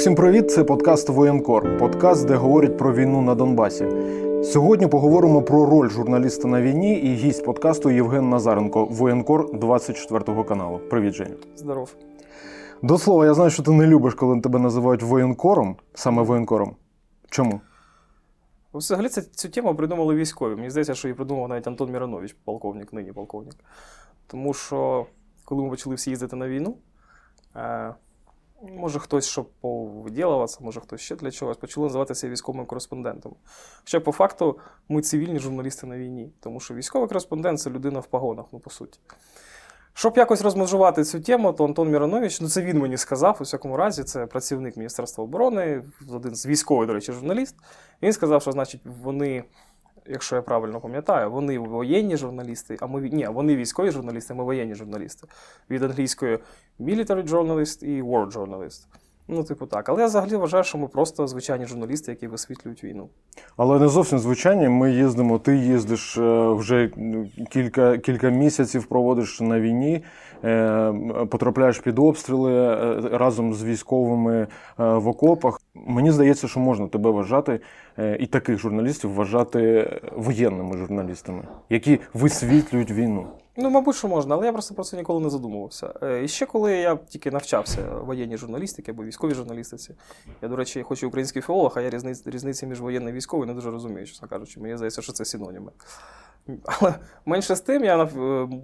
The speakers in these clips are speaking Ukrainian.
Усім привіт! Це подкаст Воєнкор. Подкаст, де говорять про війну на Донбасі. Сьогодні поговоримо про роль журналіста на війні і гість подкасту Євген Назаренко, воєнкор 24 каналу. Привіт, Женя. Здоров. До слова, я знаю, що ти не любиш, коли тебе називають воєнкором, саме воєнкором. Чому? Взагалі це, цю тему придумали військові. Мені здається, що її придумав навіть Антон Міронович, полковник, нині полковник. Тому що, коли ми почали всі їздити на війну, е, може хтось, щоб повиділуватися, може хтось ще для чогось, почали називатися військовими кореспондентами. Хоча по факту ми цивільні журналісти на війні, тому що військовий кореспондент це людина в погонах, ну по суті. Щоб якось розмежувати цю тему, то Антон Міронович, ну це він мені сказав, у всякому разі, це працівник Міністерства оборони, один з військовий, до речі, журналіст. Він сказав, що значить вони, якщо я правильно пам'ятаю, вони воєнні журналісти, а ми ні, вони військові журналісти, ми воєнні журналісти. Від англійської military journalist і war journalist. Ну, типу так. Але я взагалі вважаю, що ми просто звичайні журналісти, які висвітлюють війну. Але не зовсім звичайні. Ми їздимо, ти їздиш е, вже кілька кілька місяців проводиш на війні, е, потрапляєш під обстріли е, разом з військовими в окопах. Мені здається, що можна тебе вважати і таких журналістів вважати воєнними журналістами, які висвітлюють війну. Ну, мабуть, що можна, але я просто про це ніколи не задумувався. І ще коли я тільки навчався воєнній журналістики або військовій журналістиці, я, до речі, хоч і український філолог, а я різниці, різниці між воєнною і військовою не дуже розумію, чесно кажучи. Мені здається, що це синоніми. Але менше з тим, я,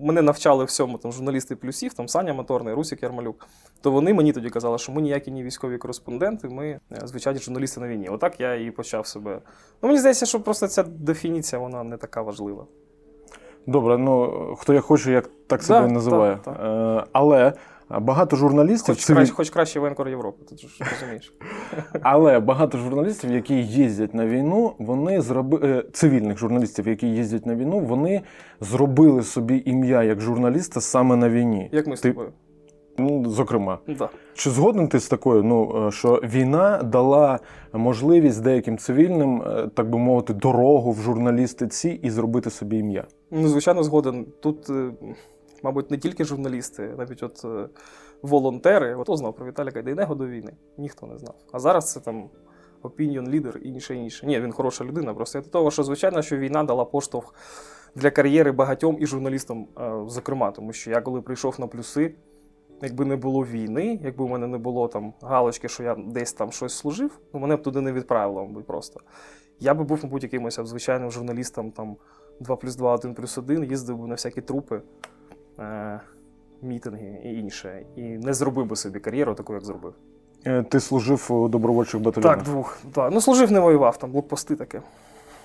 мене навчали всьому там, журналісти плюсів, там Саня Моторний, Русік Ярмалюк. То вони мені тоді казали, що ми ніякі не військові кореспонденти, ми е, звичайні журналісти на війні. Отак я і почав себе. Ну, Мені здається, що просто ця дефініція вона не така важлива. Добре, ну хто як хоче, як так себе да, називає. Та, та. Е, але багато журналістів. Хоч, цивіль... краще, хоч краще воєнкор Європи, ти ж розумієш. Але багато журналістів, які їздять на війну, вони зробили е, цивільних журналістів, які їздять на війну, вони зробили собі ім'я як журналіста саме на війні. Як ми з тобою? Зокрема, да. чи згоден ти з такою? Ну е, що війна дала можливість деяким цивільним, е, так би мовити, дорогу в журналістиці і зробити собі ім'я? Ну, звичайно, згоден. Тут, е, мабуть, не тільки журналісти, навіть от волонтери. Хто знав про Віталія Кайдайнего до війни? Ніхто не знав. А зараз це там опініон лідер і інше інше. Ні, він хороша людина. Просто до того, що звичайно, що війна дала поштовх для кар'єри багатьом і журналістам, зокрема, тому що я коли прийшов на плюси якби не було війни, якби у мене не було там галочки, що я десь там щось служив, ну мене б туди не відправило, мабуть, просто. Я би був, мабуть, якимось звичайним журналістом там 2 плюс 2, 1 плюс 1, їздив би на всякі трупи, е- мітинги і інше. І не зробив би собі кар'єру, таку, як зробив. Е, ти служив у добровольчих батальйонах? Так, двох. Так. Ну, служив, не воював, там блокпости таке.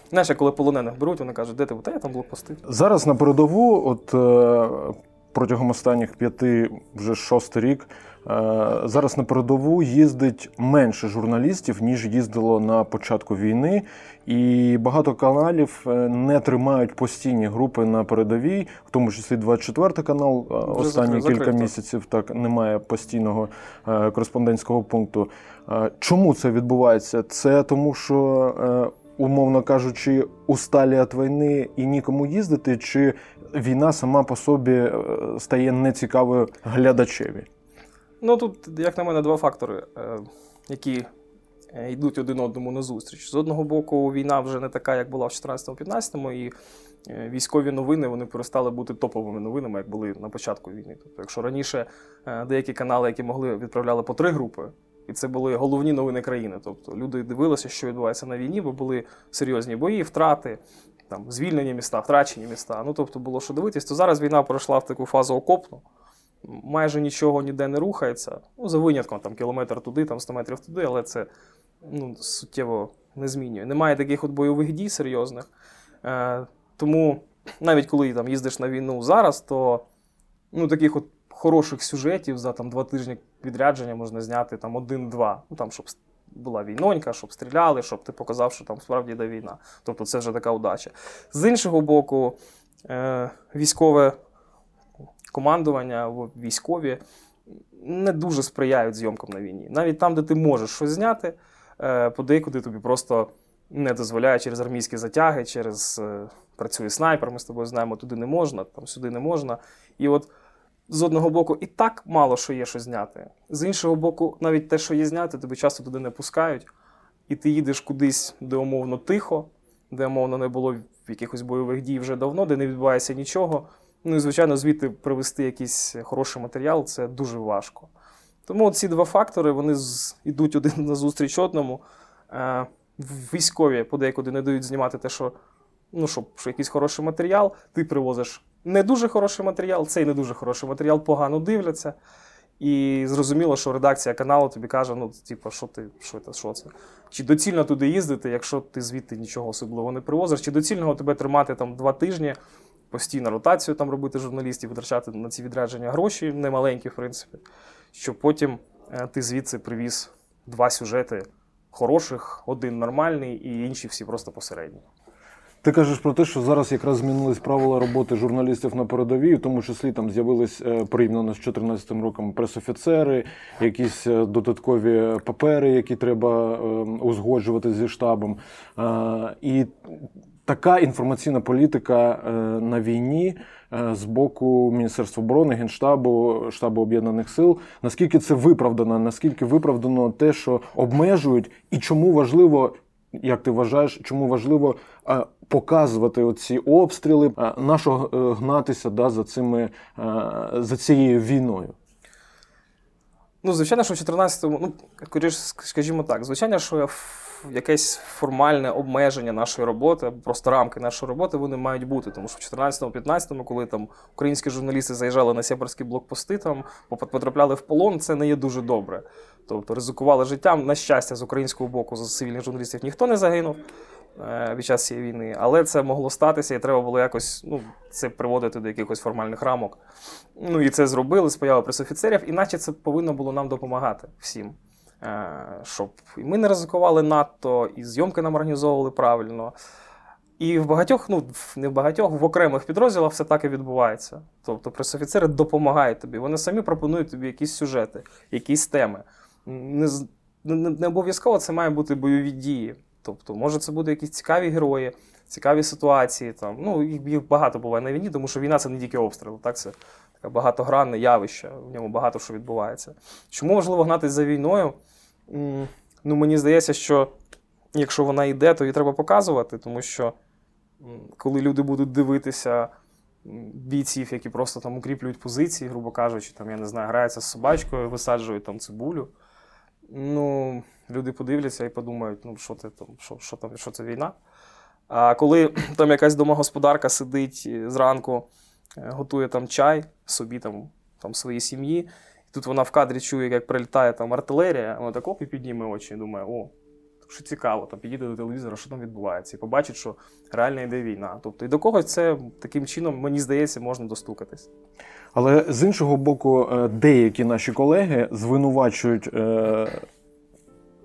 Знаєш, коли полонених беруть, вони кажуть, де ти? Та я там блокпости. Зараз на передову, от е, протягом останніх п'яти, вже шостий рік. Е, зараз на передову їздить менше журналістів, ніж їздило на початку війни, і багато каналів е, не тримають постійні групи на передовій, в тому числі 24 канал е, останні закрив, кілька місяців так немає постійного кореспондентського пункту. Чому це відбувається? Це тому, що умовно кажучи, усталі від війни і нікому їздити, чи війна сама по собі е, стає нецікавою глядачеві? Ну тут, як на мене, два фактори, е, які е, йдуть один одному на зустріч. З одного боку, війна вже не така, як була в 2014-15, і військові новини вони перестали бути топовими новинами, як були на початку війни. Тобто, якщо раніше деякі канали, які могли відправляли по три групи. І це були головні новини країни. Тобто люди дивилися, що відбувається на війні, бо були серйозні бої, втрати, там, звільнені міста, втрачені міста. Ну, тобто було що дивитись, то зараз війна пройшла в таку фазу окопну. Майже нічого ніде не рухається. Ну, За винятком там, кілометр туди, там 100 метрів туди, але це ну, суттєво не змінює. Немає таких от бойових дій серйозних. Е, Тому навіть коли там їздиш на війну зараз, то ну, таких от хороших сюжетів за там два тижні відрядження можна зняти там один-два. Ну там, щоб була війнонька, щоб стріляли, щоб ти показав, що там справді йде війна. Тобто це вже така удача. З іншого боку, е, військове командування, військові не дуже сприяють зйомкам на війні. Навіть там, де ти можеш щось зняти, е, подекуди тобі просто не дозволяє через армійські затяги, через е, працює снайпер, ми з тобою знаємо, туди не можна, там сюди не можна. І от з одного боку, і так мало що є що зняти. З іншого боку, навіть те, що є зняти, тобі часто туди не пускають, і ти їдеш кудись, де умовно тихо, де умовно не було якихось бойових дій вже давно, де не відбувається нічого. Ну і, звичайно, звідти привезти якийсь хороший матеріал це дуже важко. Тому ці два фактори вони йдуть один на зустріч одному. Е, військові подекуди не дають знімати те, що ну, щоб що якийсь хороший матеріал, ти привозиш не дуже хороший матеріал, цей не дуже хороший матеріал, погано дивляться. І зрозуміло, що редакція каналу тобі каже: ну, типу, що ти, що це, що це? Чи доцільно туди їздити, якщо ти звідти нічого особливого не привозиш, чи доцільно тебе тримати там два тижні, постійно ротацію там робити журналістів, витрачати на ці відрядження гроші, немаленькі, в принципі, щоб потім е, ти звідси привіз два сюжети хороших, один нормальний і інші всі просто посередні. Ти кажеш про те, що зараз якраз змінились правила роботи журналістів на передовій, в тому числі там з'явились е, порівняно з 2014 роком пресофіцери, якісь е, додаткові папери, які треба е, узгоджувати зі штабом. І така інформаційна політика на війні з боку Міністерства оборони, Генштабу, штабу об'єднаних сил. Наскільки це виправдано? Наскільки виправдано те, що обмежують, і чому важливо? Як ти вважаєш, чому важливо показувати оці обстріли, нашого е, гнатися да, за цими за цією війною? Ну, звичайно, що в 14-му, ну, скажімо так, звичайно, що якесь формальне обмеження нашої роботи, просто рамки нашої роботи вони мають бути. Тому що в 14-15, коли там українські журналісти заїжджали на сепарські блокпости, там потрапляли в полон, це не є дуже добре. Тобто ризикували життям. На щастя, з українського боку, з цивільних журналістів ніхто не загинув. Е, під час цієї війни, але це могло статися, і треба було якось ну, це приводити до якихось формальних рамок. Ну і це зробили з появи пресофіцерів, іначе це повинно було нам допомагати всім. Е, щоб і ми не ризикували надто, і зйомки нам організовували правильно. І в багатьох, ну не в багатьох, в окремих підрозділах все так і відбувається. Тобто пресофіцери допомагають тобі. Вони самі пропонують тобі якісь сюжети, якісь теми. Не, не, не обов'язково це має бути бойові дії. Тобто, може, це будуть якісь цікаві герої, цікаві ситуації. Там. Ну, Їх їх багато буває на війні, тому що війна це не тільки обстріл, так? це таке багатогранне явище, в ньому багато що відбувається. Чому важливо гнатися за війною? Ну, Мені здається, що якщо вона йде, то її треба показувати, тому що коли люди будуть дивитися бійців, які просто там укріплюють позиції, грубо кажучи, там, я не знаю, граються з собачкою, висаджують там цибулю. Ну, люди подивляться і подумають, ну що це там, що, що там, що це війна. А коли там якась домогосподарка сидить зранку, е, готує там чай собі там, там своїй сім'ї, і тут вона в кадрі чує, як прилітає там артилерія, вона так оп і підніме очі і думає, о, що цікаво, там підійде до телевізора, що там відбувається, і побачить, що реально йде війна. Тобто і до когось це таким чином, мені здається, можна достукатись. Але з іншого боку, е, деякі наші колеги звинувачують. Е,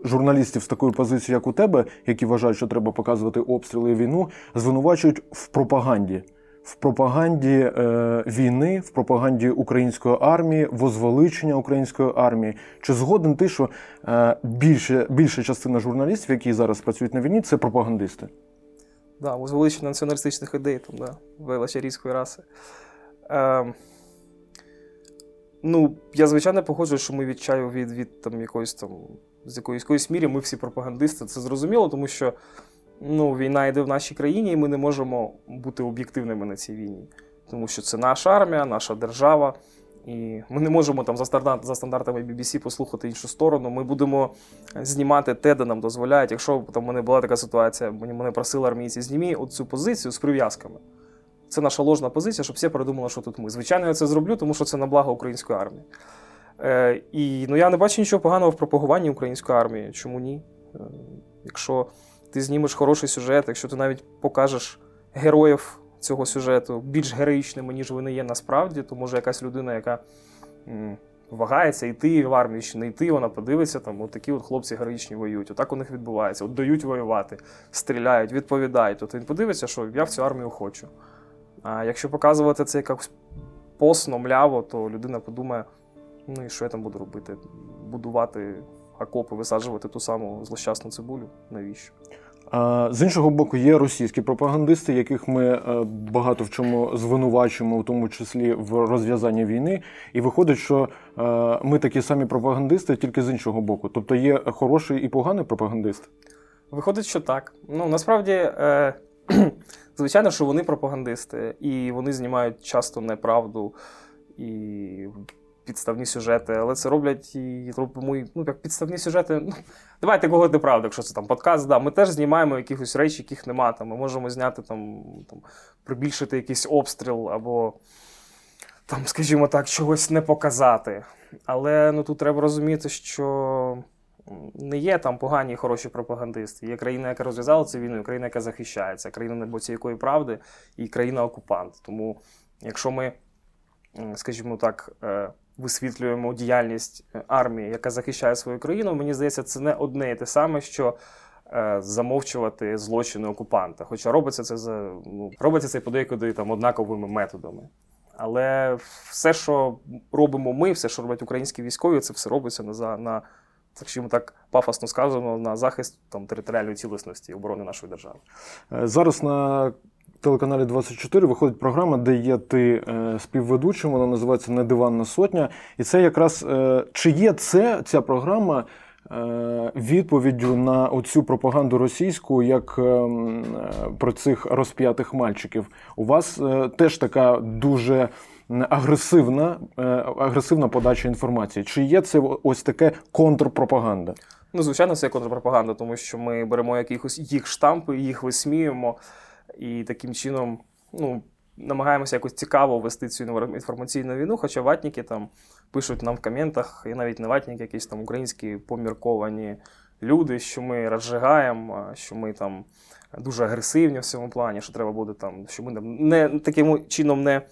журналістів з такою позицією, як у тебе, які вважають, що треба показувати обстріли і війну, звинувачують в пропаганді. В пропаганді е, війни, в пропаганді української армії, возвеличення української армії. Чи згоден ти, що е, більше, більша частина журналістів, які зараз працюють на війні, це пропагандисти? Да, возвеличення націоналістичних ідей, там, да, величарійської раси. Е, ну, я звичайно погоджуюсь, що ми від чаю від, від там якоїсь там з якоїсь мірі ми всі пропагандисти. Це зрозуміло, тому що ну, війна йде в нашій країні, і ми не можемо бути об'єктивними на цій війні. Тому що це наша армія, наша держава. І ми не можемо там за за стандартами BBC послухати іншу сторону. Ми будемо знімати те, де нам дозволяють. Якщо там мене була така ситуація, мені мене просили армійці, знімі оцю позицію з прив'язками. Це наша ложна позиція, щоб всі передумали, що тут ми. Звичайно, я це зроблю, тому що це на благо української армії. Е, І ну, я не бачу нічого поганого в пропагуванні української армії. Чому ні? Е, якщо ти знімеш хороший сюжет, якщо ти навіть покажеш героїв цього сюжету більш героїчними, ніж вони є насправді, то може якась людина, яка вагається, йти в армію чи не йти, вона подивиться, там от такі от хлопці героїчні воюють. Отак у них відбувається. От дають воювати, стріляють, відповідають. От він подивиться, що я в цю армію хочу. А якщо показувати це якось посно, мляво, то людина подумає. Ну і що я там буду робити? Будувати окопи, висаджувати ту саму злощасну цибулю? Навіщо? З іншого боку, є російські пропагандисти, яких ми е, багато в чому звинувачуємо, у тому числі в розв'язанні війни. І виходить, що е, ми такі самі пропагандисти, тільки з іншого боку. Тобто є хороший і поганий пропагандист. Виходить, що так. Ну насправді, е, звичайно, що вони пропагандисти, і вони знімають часто неправду і підставні сюжети, але це роблять і робимо, ну, як підставні сюжети. Ну, давайте говорити правду, якщо це там подкаст, да, ми теж знімаємо якихось речі, яких нема. Там, ми можемо зняти там, там прибільшити якийсь обстріл або. Там, скажімо так, чогось не показати. Але ну, тут треба розуміти, що не є там погані і хороші пропагандисти. Є країна, яка розв'язала цю війну, і країна, яка захищається, країна на боці якої правди, і країна-окупант. Тому, якщо ми, скажімо так, е, висвітлюємо діяльність е, армії, яка захищає свою країну, мені здається, це не одне і те саме, що. е, Замовчувати злочини окупанта. Хоча робиться це за ну, робиться це подекуди там однаковими методами. Але все, що робимо ми, все, що роблять українські військові, це все робиться на, на скажімо так, пафосно сказано, на захист там, територіальної цілісності оборони нашої держави. Е, Зараз на телеканалі 24 виходить програма, де є ти е, співведучим. Вона називається Не диванна сотня. І це якраз е, чи є це ця програма е, відповіддю на оцю пропаганду російську, як е, е, про цих розп'ятих мальчиків? У вас е, теж така дуже. Агресивна, е, агресивна подача інформації. Чи є це ось таке контрпропаганда? Ну, звичайно, це контрпропаганда, тому що ми беремо якихось їх штампи, їх висміюємо, і таким чином ну, намагаємося якось цікаво вести цю інформаційну війну. Хоча ватніки там пишуть нам в коментах, і навіть не ватніки, якісь там українські помірковані люди, що ми розжигаємо, що ми там дуже агресивні в цьому плані, що треба буде там, що ми там не таким чином не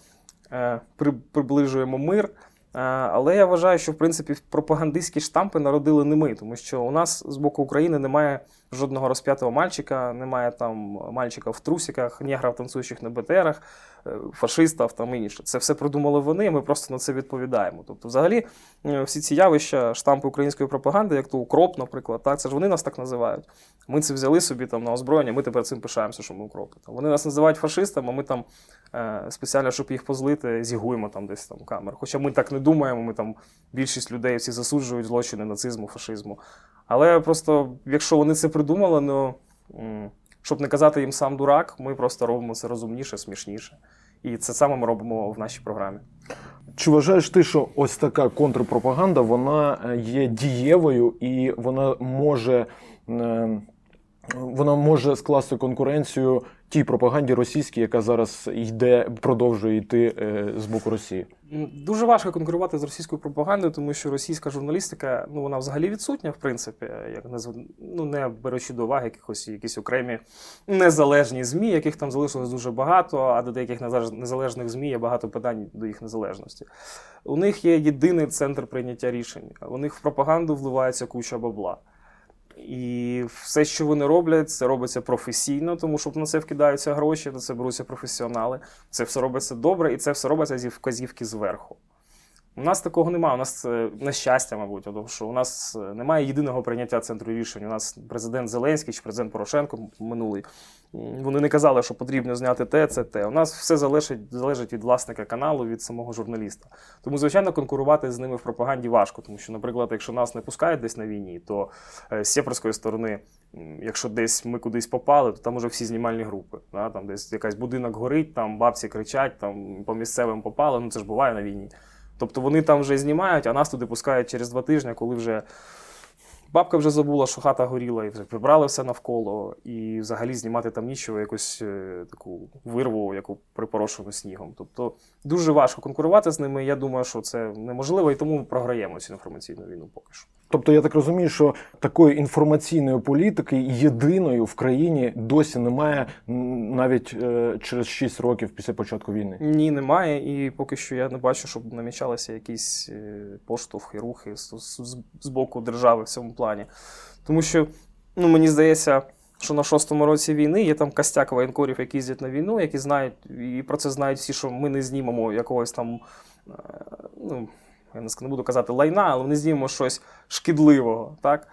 е, при, приближуємо мир. Е, Але я вважаю, що в принципі пропагандистські штампи народили не ми, тому що у нас з боку України немає жодного розп'ятого мальчика, немає там мальчика в трусиках, негрів, танцюючих на БТРах, е, фашистів там і інше. Це все придумали вони, ми просто на це відповідаємо. Тобто, взагалі, е, всі ці явища, штампи української пропаганди, як то укроп, наприклад, так, це ж вони нас так називають. Ми це взяли собі там на озброєння, ми тепер цим пишаємося, що ми укропи. Вони нас називають фашистами, а ми там е, спеціально, щоб їх позлити, зігуємо там десь там камер. Хоча ми так не думаємо, ми там більшість людей всі засуджують злочини нацизму, фашизму. Але просто, якщо вони це придумали, ну щоб не казати їм сам дурак, ми просто робимо це розумніше, смішніше. І це саме ми робимо в нашій програмі. Чи вважаєш ти, що ось така контрпропаганда вона е, є дієвою і вона може, е, вона може скласти конкуренцію тій пропаганді російській, яка зараз йде, продовжує йти е, з боку Росії? Дуже важко конкурувати з російською пропагандою, тому що російська журналістика, ну вона взагалі відсутня, в принципі, як не ну, не беручи до уваги якихось якісь окремі незалежні ЗМІ, яких там залишилось дуже багато, а до деяких незалеж- незалежних ЗМІ є багато питань до їх незалежності. У них є єдиний центр прийняття рішень. У них в пропаганду вливається куча бабла. І все, що вони роблять, це робиться професійно, тому що на це вкидаються гроші, на це беруться професіонали. Це все робиться добре, і це все робиться зі вказівки зверху. У нас такого немає. У нас е, на щастя, мабуть, тому що у нас е, немає єдиного прийняття центру рішень. У нас президент Зеленський чи президент Порошенко минулий. Вони не казали, що потрібно зняти те, це те. У нас все залежить, залежить від власника каналу, від самого журналіста. Тому, звичайно, конкурувати з ними в пропаганді важко, тому що, наприклад, якщо нас не пускають десь на війні, то е, з сєпарської сторони, якщо десь ми кудись попали, то там уже всі знімальні групи. Да? Там десь якась будинок горить, там бабці кричать, там по місцевим попали. Ну це ж буває на війні. Тобто вони там вже знімають, а нас туди пускають через два тижні, коли вже бабка вже забула, що хата горіла, і вже прибрали все навколо, і взагалі знімати там нічого, якусь е, таку вирву, яку припорошену снігом. Тобто дуже важко конкурувати з ними. Я думаю, що це неможливо, і тому ми програємо цю інформаційну війну поки що. Тобто я так розумію, що такої інформаційної політики єдиної в країні досі немає навіть е, через 6 років після початку війни. Ні, немає, і поки що я не бачу, щоб намічалися якісь е, поштовхи, рухи з, з, з боку держави в цьому плані. Тому що, ну, мені здається, що на шостому році війни є там костяк воєнкорів, які їздять на війну, які знають, і про це знають всі, що ми не знімемо якогось там. е, Ну, я не буду казати лайна, але не знімемо щось шкідливого. Так?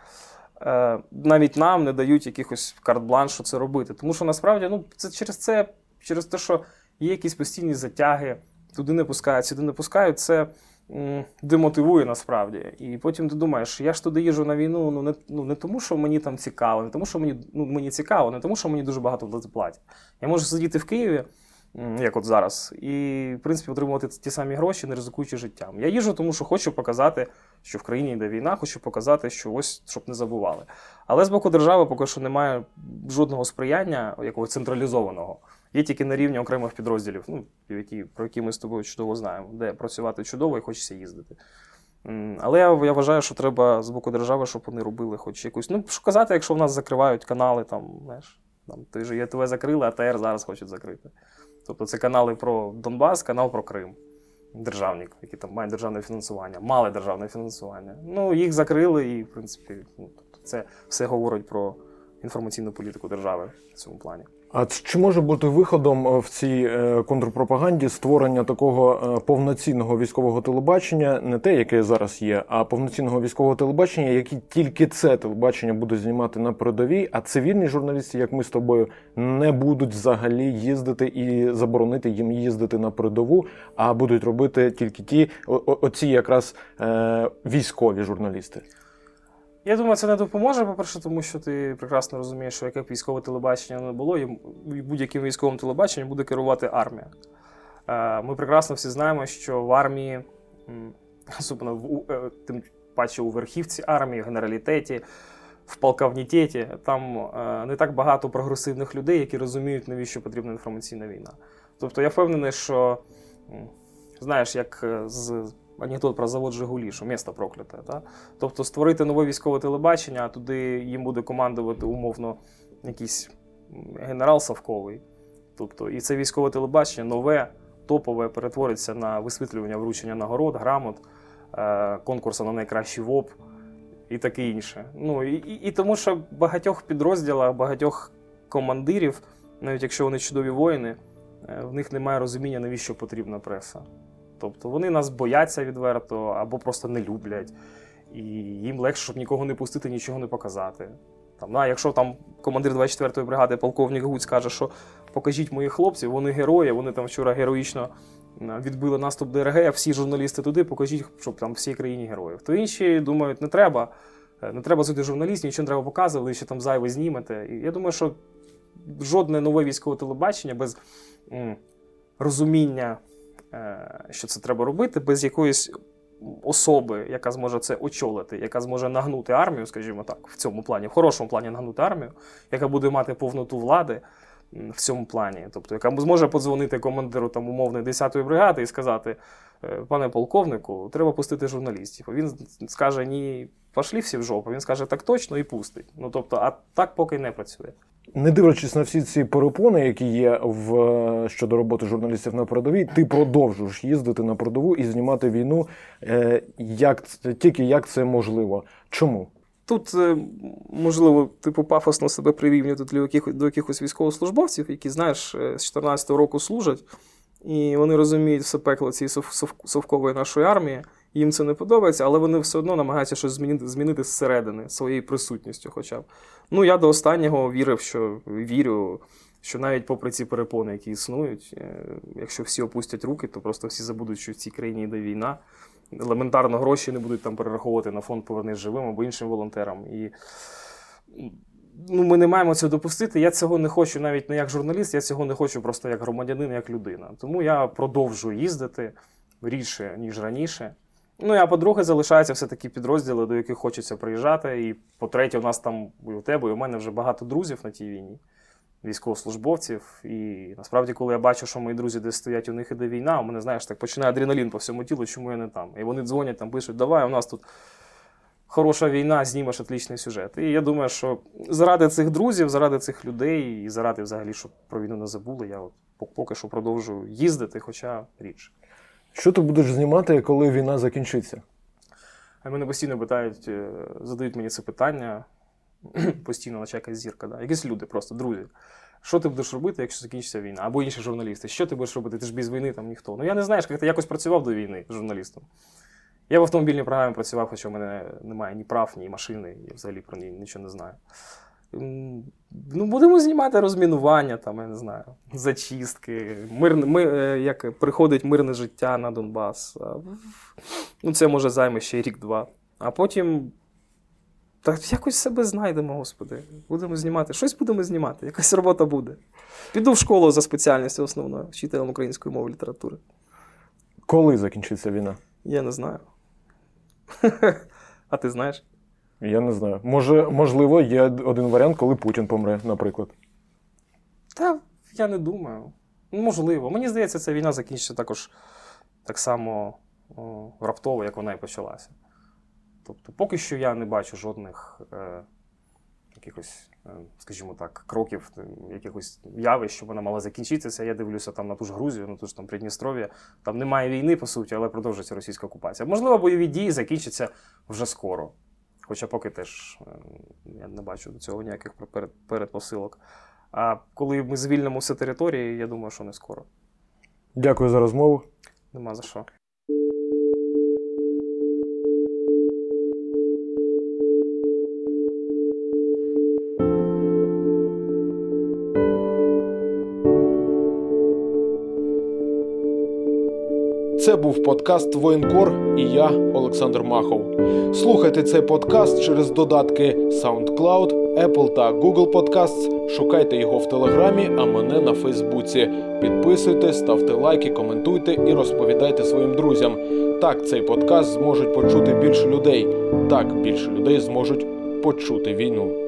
е, навіть нам не дають якихось карт-бланшу це робити. Тому що насправді ну, це через це, через те, що є якісь постійні затяги, туди не пускають, сюди не пускають, це м, демотивує насправді. І потім ти думаєш, я ж туди їжджу на війну ну не, ну, не тому, що мені там цікаво, не тому, що мені, ну, мені цікаво, не тому, що мені дуже багато платять. Я можу сидіти в Києві. Як от зараз, і в принципі отримувати ті самі гроші, не ризикуючи життям. Я їжджу, тому що хочу показати, що в країні йде війна, хочу показати, що ось щоб не забували. Але з боку держави поки що немає жодного сприяння, якогось централізованого. Є тільки на рівні окремих підрозділів, ну, які, про які ми з тобою чудово знаємо, де працювати чудово і хочеться їздити. Але я, я вважаю, що треба з боку держави, щоб вони робили хоч якусь. Ну, що казати, якщо в нас закривають канали, там, знаєш, там, Ти ж ЄТВ закрили, а ТР зараз хочуть закрити. Тобто це канали про Донбас, канал про Крим. Державник, які там мають державне фінансування, мали державне фінансування. Ну, їх закрили, і, в принципі, ну, тобто це все говорить про інформаційну політику держави в цьому плані. А чи може бути виходом е, в цій е, контрпропаганді створення такого е, повноцінного військового телебачення, не те, яке зараз є, а повноцінного військового телебачення, яке тільки це телебачення буде знімати на передовій, а цивільні журналісти, як ми з тобою, не будуть взагалі їздити і заборонити їм їздити на передову, а будуть робити тільки ті, оці якраз військові журналісти. Я думаю, це не допоможе, по-перше, тому що ти прекрасно розумієш, що яке б військове телебачення не було, і будь-яким військовим телебаченням буде керувати армія. Е, Ми прекрасно всі знаємо, що в армії, особливо в, е, тим паче у верхівці армії, в генералітеті, в полковнітеті, там е, не так багато прогресивних людей, які розуміють, навіщо потрібна інформаційна війна. Тобто я впевнений, що знаєш, як з анекдот про завод Жигулі, що місто прокляте. Та? Тобто створити нове військове телебачення, а туди їм буде командувати умовно якийсь генерал Савковий. Тобто, і це військове телебачення нове, топове, перетвориться на висвітлювання вручення нагород, грамот, е, конкурсу на найкращий ВОП і таке інше. Ну, і, і, і тому, що багатьох підрозділах, багатьох командирів, навіть якщо вони чудові воїни, е, в них немає розуміння, навіщо потрібна преса. Тобто вони нас бояться відверто або просто не люблять, і їм легше, щоб нікого не пустити, нічого не показати. Там, да, якщо там командир 24-ї бригади, полковник Гуць каже, що покажіть моїх хлопців, вони герої, вони там вчора героїчно відбили наступ ДРГ, а всі журналісти туди, покажіть, щоб там всій країні героїв. То інші думають, не треба, е, не треба сюди журналістів, нічого не треба показувати, ще там зайве знімете. І я думаю, що жодне нове військове телебачення без розуміння, що це треба робити, без якоїсь особи, яка зможе це очолити, яка зможе нагнути армію, скажімо так, в цьому плані, в хорошому плані нагнути армію, яка буде мати повноту влади в цьому плані, тобто яка зможе подзвонити командиру там умовної 10-ї бригади і сказати: «Е, пане полковнику, треба пустити журналістів. Він скаже: ні, пошлі всі в жопу. Він скаже так точно і пустить. Ну тобто, а так поки не працює. Не дивлячись на всі ці перепони, які є в е, щодо роботи журналістів на передовій, ти продовжуєш їздити на передову і знімати війну. Е, Як тільки як це можливо? Чому? Тут, е, можливо, типу пафосно себе прирівнювати до якихось, до якихось військовослужбовців, які, знаєш, з 14-го року служать, і вони розуміють все пекло цієї сов, сов, совкової нашої армії. Їм це не подобається, але вони все одно намагаються щось змінити, змінити зсередини своєю присутністю, хоча б. Ну, я до останнього вірив, що вірю, що навіть попри ці перепони, які існують, е, якщо всі опустять руки, то просто всі забудуть, що в цій країні йде війна. Елементарно гроші не будуть там перераховувати на фонд Повернись живим або іншим волонтерам. І ну, ми не маємо цього допустити. Я цього не хочу навіть не як журналіст, я цього не хочу просто як громадянин, як людина. Тому я продовжую їздити рідше, ніж раніше. Ну, а по-друге, залишаються все-таки підрозділи, до яких хочеться приїжджати. І по-третє, у нас там і у тебе, і у мене вже багато друзів на тій війні, військовослужбовців. І насправді, коли я бачу, що мої друзі десь стоять, у них іде війна, у мене, знаєш, так починає адреналін по всьому тілу, чому я не там. І вони дзвонять, там пишуть, давай, у нас тут хороша війна, знімеш отличний сюжет. І я думаю, що заради цих друзів, заради цих людей і заради взагалі, щоб про війну не забули, я от поки що продовжую їздити, хоча рідше. Що ти будеш знімати, коли війна закінчиться? А мене постійно питають, е, задають мені це питання постійно, наче якась зірка. Да? Якісь люди, просто друзі. Що ти будеш робити, якщо закінчиться війна? Або інші журналісти. Що ти будеш робити? Ти ж без війни там ніхто. Ну я не знаю, як ти якось працював до війни журналістом. Я в автомобільній програмі працював, хоча в мене немає ні прав, ні машини, я взагалі про неї нічого не знаю. Ну, будемо знімати розмінування, там, я не знаю, зачистки, мирне, ми, е, як приходить мирне життя на Донбас. Ну, це може займе ще рік-два. А потім. Так якось себе знайдемо, господи. Будемо знімати. Щось будемо знімати, якась робота буде. Піду в школу за спеціальністю основною, вчителем української мови і літератури. Коли закінчиться війна? Я не знаю. А ти знаєш? Я не знаю. Може, можливо, є один варіант, коли Путін помре, наприклад. Та я не думаю. Можливо. Мені здається, ця війна закінчиться також так само о, раптово, як вона і почалася. Тобто, поки що я не бачу жодних е, якихось, е, скажімо так, кроків, е, якихось явищ, щоб вона мала закінчитися. Я дивлюся там на ту ж Грузію, на ту ж там Придністров'я. Там немає війни, по суті, але продовжується російська окупація. Можливо, бойові дії закінчаться вже скоро. Хоча поки теж е, я не бачу до цього ніяких передпосилок. А коли ми звільнимо все території, я думаю, що не скоро. Дякую за розмову. Нема за що. Це був подкаст Воєнкор і я, Олександр Махов. Слухайте цей подкаст через додатки SoundCloud, Apple та Google Podcasts. Шукайте його в Телеграмі, а мене на Фейсбуці. Підписуйте, ставте лайки, коментуйте і розповідайте своїм друзям. Так цей подкаст зможуть почути більше людей. Так більше людей зможуть почути війну.